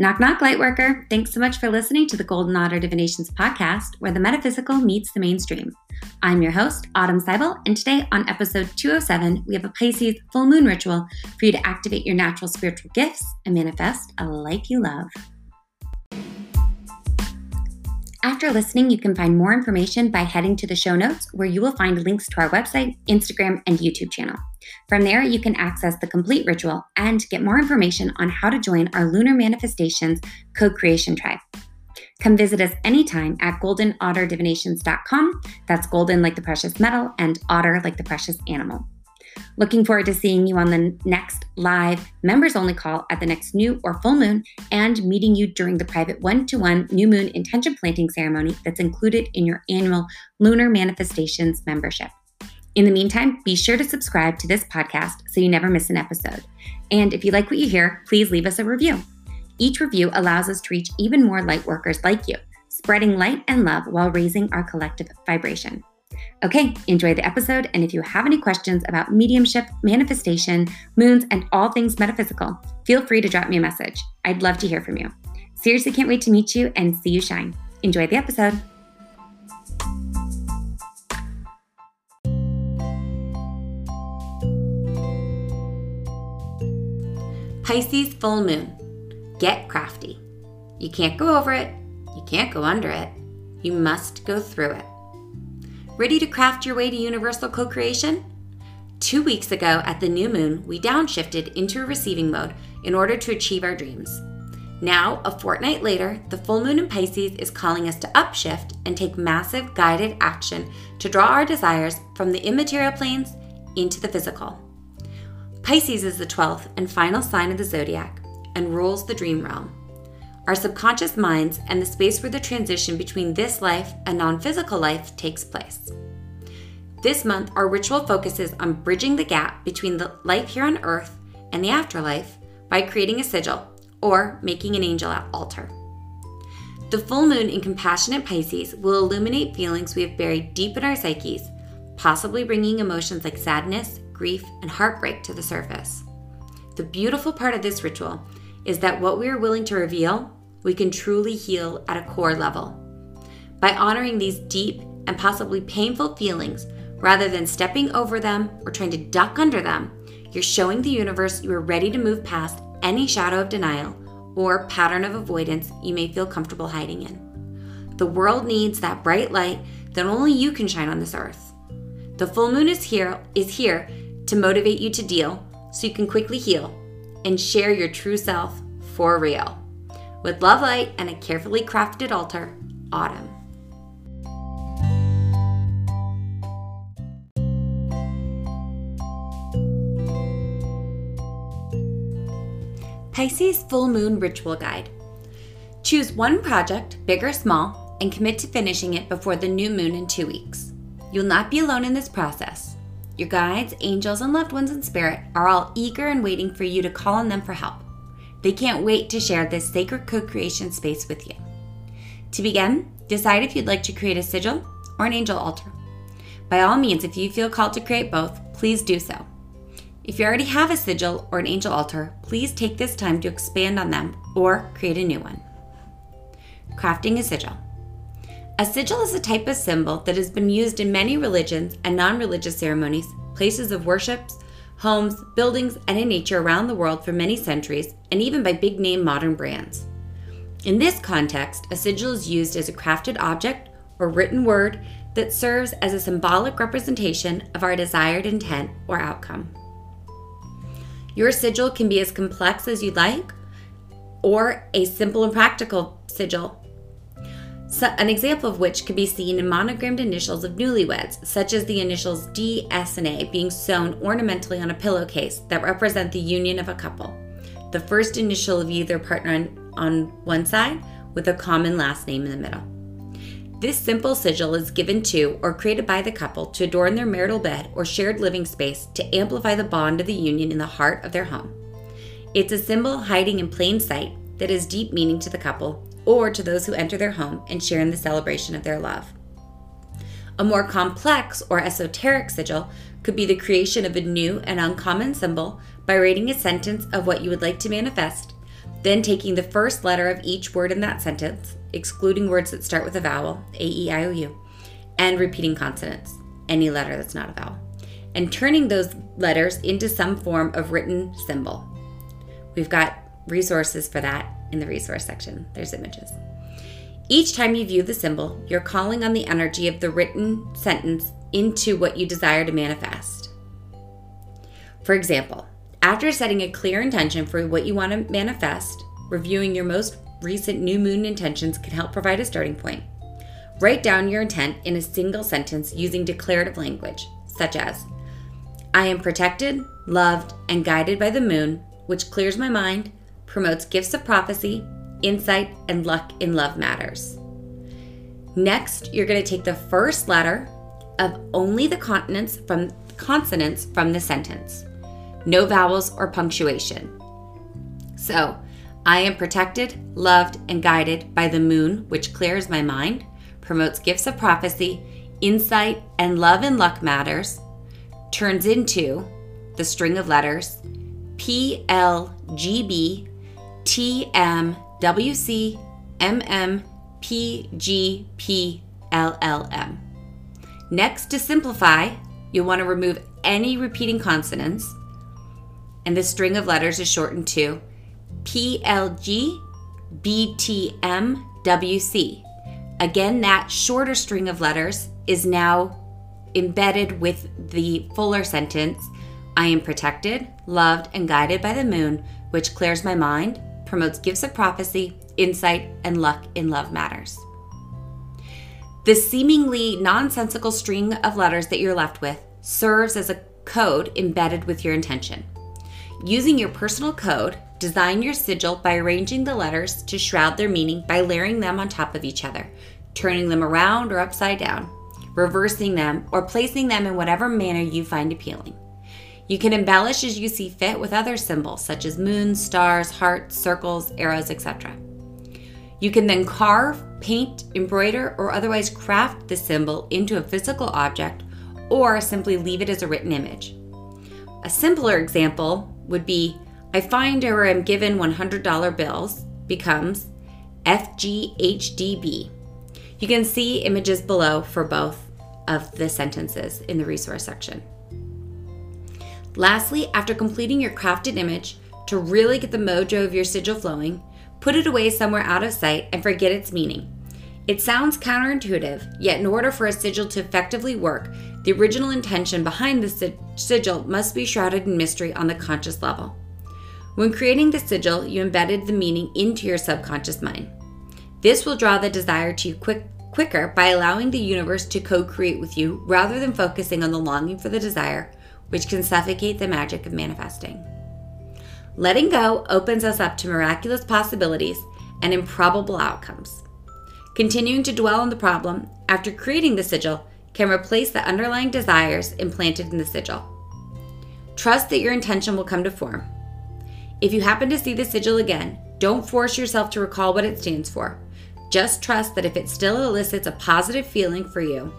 Knock, knock, lightworker. Thanks so much for listening to the Golden Otter Divinations podcast, where the metaphysical meets the mainstream. I'm your host, Autumn Seibel, and today on episode 207, we have a Pisces full moon ritual for you to activate your natural spiritual gifts and manifest a life you love. After listening, you can find more information by heading to the show notes, where you will find links to our website, Instagram, and YouTube channel. From there, you can access the complete ritual and get more information on how to join our Lunar Manifestations co creation tribe. Come visit us anytime at goldenotterdivinations.com. That's golden like the precious metal and otter like the precious animal. Looking forward to seeing you on the next live members only call at the next new or full moon and meeting you during the private one to one new moon intention planting ceremony that's included in your annual Lunar Manifestations membership. In the meantime, be sure to subscribe to this podcast so you never miss an episode. And if you like what you hear, please leave us a review. Each review allows us to reach even more light workers like you, spreading light and love while raising our collective vibration. Okay, enjoy the episode. And if you have any questions about mediumship, manifestation, moons, and all things metaphysical, feel free to drop me a message. I'd love to hear from you. Seriously, can't wait to meet you and see you shine. Enjoy the episode. Pisces full moon. Get crafty. You can't go over it, you can't go under it, you must go through it. Ready to craft your way to universal co creation? Two weeks ago at the new moon, we downshifted into a receiving mode in order to achieve our dreams. Now, a fortnight later, the full moon in Pisces is calling us to upshift and take massive guided action to draw our desires from the immaterial planes into the physical. Pisces is the 12th and final sign of the zodiac and rules the dream realm. Our subconscious minds and the space where the transition between this life and non physical life takes place. This month, our ritual focuses on bridging the gap between the life here on earth and the afterlife by creating a sigil or making an angel altar. The full moon in compassionate Pisces will illuminate feelings we have buried deep in our psyches, possibly bringing emotions like sadness, grief, and heartbreak to the surface. The beautiful part of this ritual is that what we are willing to reveal, we can truly heal at a core level. By honoring these deep and possibly painful feelings, rather than stepping over them or trying to duck under them, you're showing the universe you are ready to move past any shadow of denial or pattern of avoidance you may feel comfortable hiding in. The world needs that bright light that only you can shine on this earth. The full moon is here is here to motivate you to deal so you can quickly heal and share your true self for real. With love light and a carefully crafted altar, Autumn. Pisces Full Moon Ritual Guide. Choose one project, big or small, and commit to finishing it before the new moon in two weeks. You'll not be alone in this process. Your guides, angels, and loved ones in spirit are all eager and waiting for you to call on them for help. They can't wait to share this sacred co creation space with you. To begin, decide if you'd like to create a sigil or an angel altar. By all means, if you feel called to create both, please do so. If you already have a sigil or an angel altar, please take this time to expand on them or create a new one. Crafting a sigil. A sigil is a type of symbol that has been used in many religions and non religious ceremonies, places of worship, homes, buildings, and in nature around the world for many centuries, and even by big name modern brands. In this context, a sigil is used as a crafted object or written word that serves as a symbolic representation of our desired intent or outcome. Your sigil can be as complex as you'd like, or a simple and practical sigil so, an example of which could be seen in monogrammed initials of newlyweds, such as the initials D, S, and A being sewn ornamentally on a pillowcase that represent the union of a couple. The first initial of either partner on, on one side, with a common last name in the middle. This simple sigil is given to or created by the couple to adorn their marital bed or shared living space to amplify the bond of the union in the heart of their home. It's a symbol hiding in plain sight that has deep meaning to the couple or to those who enter their home and share in the celebration of their love. A more complex or esoteric sigil could be the creation of a new and uncommon symbol by writing a sentence of what you would like to manifest then taking the first letter of each word in that sentence, excluding words that start with a vowel, A, E, I, O, U, and repeating consonants, any letter that's not a vowel, and turning those letters into some form of written symbol. We've got resources for that in the resource section. There's images. Each time you view the symbol, you're calling on the energy of the written sentence into what you desire to manifest. For example, after setting a clear intention for what you want to manifest, reviewing your most recent new moon intentions can help provide a starting point. Write down your intent in a single sentence using declarative language, such as I am protected, loved, and guided by the moon, which clears my mind, promotes gifts of prophecy, insight, and luck in love matters. Next, you're going to take the first letter of only the consonants from consonants from the sentence. No vowels or punctuation. So, I am protected, loved, and guided by the moon, which clears my mind, promotes gifts of prophecy, insight, and love and luck matters, turns into the string of letters P L G B T M W C M M P G P L L M. Next, to simplify, you'll want to remove any repeating consonants, and the string of letters is shortened to P L G B T M W C. Again, that shorter string of letters is now embedded with the fuller sentence I am protected, loved, and guided by the moon, which clears my mind, promotes gifts of prophecy, insight, and luck in love matters. The seemingly nonsensical string of letters that you're left with serves as a code embedded with your intention. Using your personal code, design your sigil by arranging the letters to shroud their meaning by layering them on top of each other, turning them around or upside down, reversing them, or placing them in whatever manner you find appealing. You can embellish as you see fit with other symbols such as moons, stars, hearts, circles, arrows, etc. You can then carve, paint, embroider, or otherwise craft the symbol into a physical object or simply leave it as a written image. A simpler example would be I find or am given $100 bills becomes FGHDB. You can see images below for both of the sentences in the resource section. Lastly, after completing your crafted image, to really get the mojo of your sigil flowing, put it away somewhere out of sight and forget its meaning. It sounds counterintuitive, yet, in order for a sigil to effectively work, the original intention behind the sigil must be shrouded in mystery on the conscious level. When creating the sigil, you embedded the meaning into your subconscious mind. This will draw the desire to you quick, quicker by allowing the universe to co create with you rather than focusing on the longing for the desire, which can suffocate the magic of manifesting. Letting go opens us up to miraculous possibilities and improbable outcomes. Continuing to dwell on the problem after creating the sigil can replace the underlying desires implanted in the sigil. Trust that your intention will come to form. If you happen to see the sigil again, don't force yourself to recall what it stands for. Just trust that if it still elicits a positive feeling for you,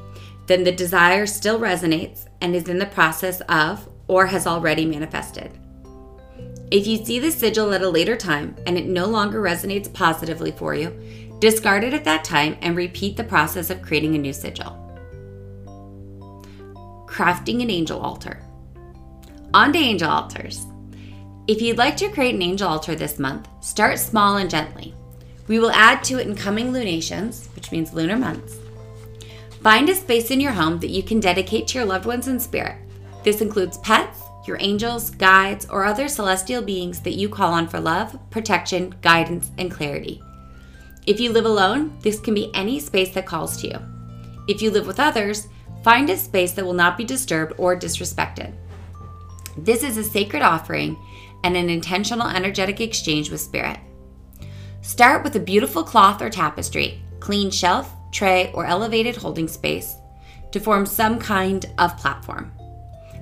then the desire still resonates and is in the process of or has already manifested. If you see the sigil at a later time and it no longer resonates positively for you, discard it at that time and repeat the process of creating a new sigil. Crafting an angel altar. On to angel altars. If you'd like to create an angel altar this month, start small and gently. We will add to it in coming lunations, which means lunar months. Find a space in your home that you can dedicate to your loved ones in spirit. This includes pets, your angels, guides, or other celestial beings that you call on for love, protection, guidance, and clarity. If you live alone, this can be any space that calls to you. If you live with others, find a space that will not be disturbed or disrespected. This is a sacred offering and an intentional energetic exchange with spirit. Start with a beautiful cloth or tapestry, clean shelf, tray, or elevated holding space to form some kind of platform.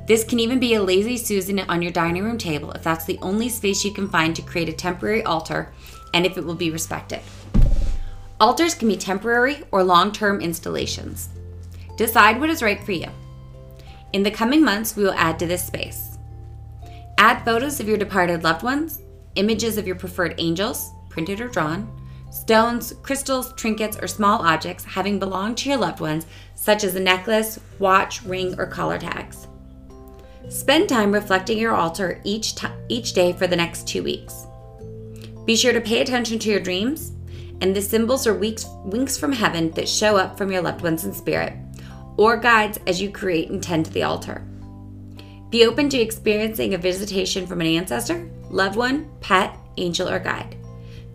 This can even be a lazy Susan on your dining room table if that's the only space you can find to create a temporary altar and if it will be respected. Altars can be temporary or long term installations. Decide what is right for you. In the coming months, we will add to this space. Add photos of your departed loved ones, images of your preferred angels, printed or drawn, stones, crystals, trinkets, or small objects having belonged to your loved ones, such as a necklace, watch, ring, or collar tags. Spend time reflecting your altar each, t- each day for the next two weeks. Be sure to pay attention to your dreams and the symbols or winks, winks from heaven that show up from your loved ones in spirit, or guides as you create and tend to the altar. Be open to experiencing a visitation from an ancestor, loved one, pet, angel, or guide.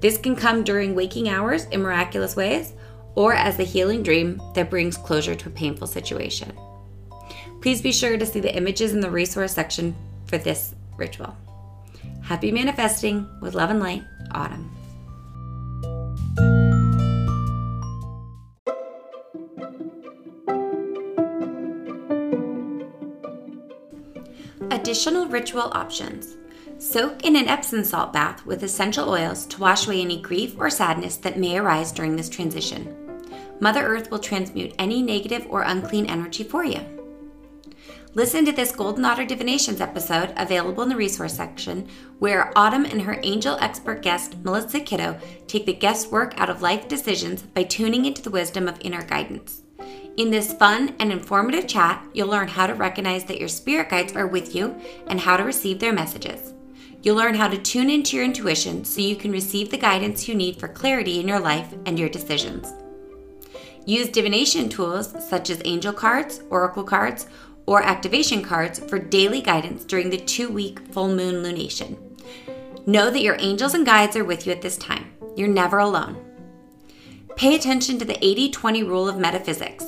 This can come during waking hours in miraculous ways or as a healing dream that brings closure to a painful situation. Please be sure to see the images in the resource section for this ritual. Happy manifesting with love and light, Autumn. Additional ritual options. Soak in an Epsom salt bath with essential oils to wash away any grief or sadness that may arise during this transition. Mother Earth will transmute any negative or unclean energy for you. Listen to this Golden Otter Divinations episode available in the resource section, where Autumn and her angel expert guest, Melissa Kiddo, take the guesswork out of life decisions by tuning into the wisdom of inner guidance. In this fun and informative chat, you'll learn how to recognize that your spirit guides are with you and how to receive their messages. You'll learn how to tune into your intuition so you can receive the guidance you need for clarity in your life and your decisions. Use divination tools such as angel cards, oracle cards, or activation cards for daily guidance during the two week full moon lunation. Know that your angels and guides are with you at this time. You're never alone. Pay attention to the 80 20 rule of metaphysics.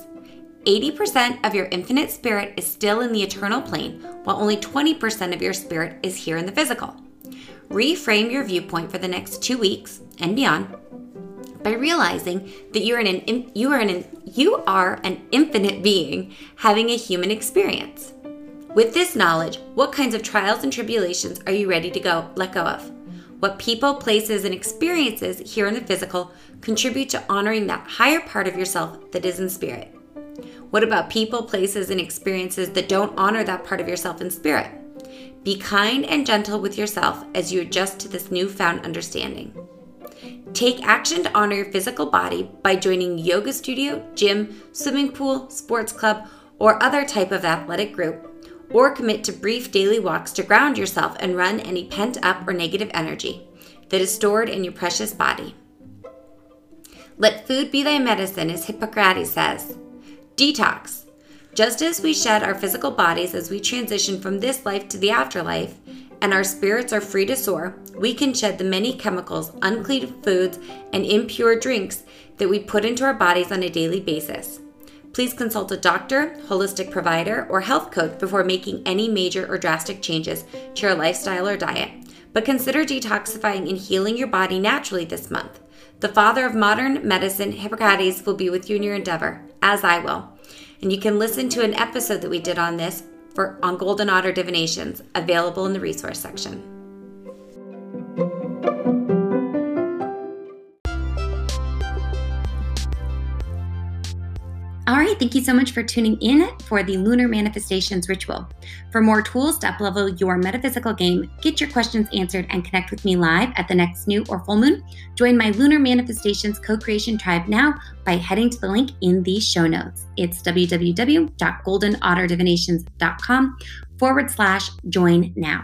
80% of your infinite spirit is still in the eternal plane, while only 20% of your spirit is here in the physical. Reframe your viewpoint for the next two weeks and beyond by realizing that you're an, you are an you are an infinite being having a human experience. With this knowledge, what kinds of trials and tribulations are you ready to go let go of? What people, places, and experiences here in the physical contribute to honoring that higher part of yourself that is in spirit? What about people, places, and experiences that don't honor that part of yourself in spirit? Be kind and gentle with yourself as you adjust to this newfound understanding. Take action to honor your physical body by joining yoga studio, gym, swimming pool, sports club, or other type of athletic group, or commit to brief daily walks to ground yourself and run any pent up or negative energy that is stored in your precious body. Let food be thy medicine, as Hippocrates says. Detox. Just as we shed our physical bodies as we transition from this life to the afterlife, and our spirits are free to soar, we can shed the many chemicals, unclean foods, and impure drinks that we put into our bodies on a daily basis. Please consult a doctor, holistic provider, or health coach before making any major or drastic changes to your lifestyle or diet. But consider detoxifying and healing your body naturally this month. The father of modern medicine, Hippocrates, will be with you in your endeavor, as I will. And you can listen to an episode that we did on this for on Golden Otter Divinations, available in the resource section. Thank you so much for tuning in for the Lunar Manifestations Ritual. For more tools to uplevel your metaphysical game, get your questions answered, and connect with me live at the next new or full moon, join my Lunar Manifestations co creation tribe now by heading to the link in the show notes. It's www.goldenotterDivinations.com forward slash join now.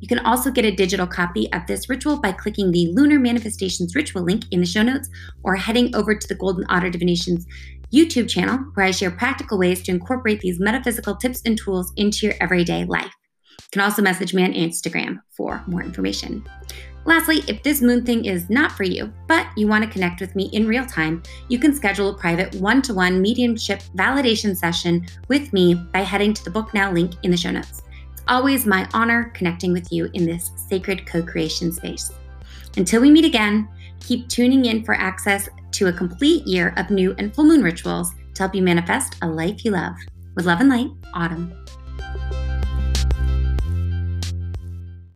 You can also get a digital copy of this ritual by clicking the Lunar Manifestations Ritual link in the show notes or heading over to the Golden Otter Divinations YouTube channel, where I share practical ways to incorporate these metaphysical tips and tools into your everyday life. You can also message me on Instagram for more information. Lastly, if this moon thing is not for you, but you want to connect with me in real time, you can schedule a private one to one mediumship validation session with me by heading to the Book Now link in the show notes. It's always my honor connecting with you in this sacred co creation space. Until we meet again, keep tuning in for access to a complete year of new and full moon rituals to help you manifest a life you love. With love and light, Autumn.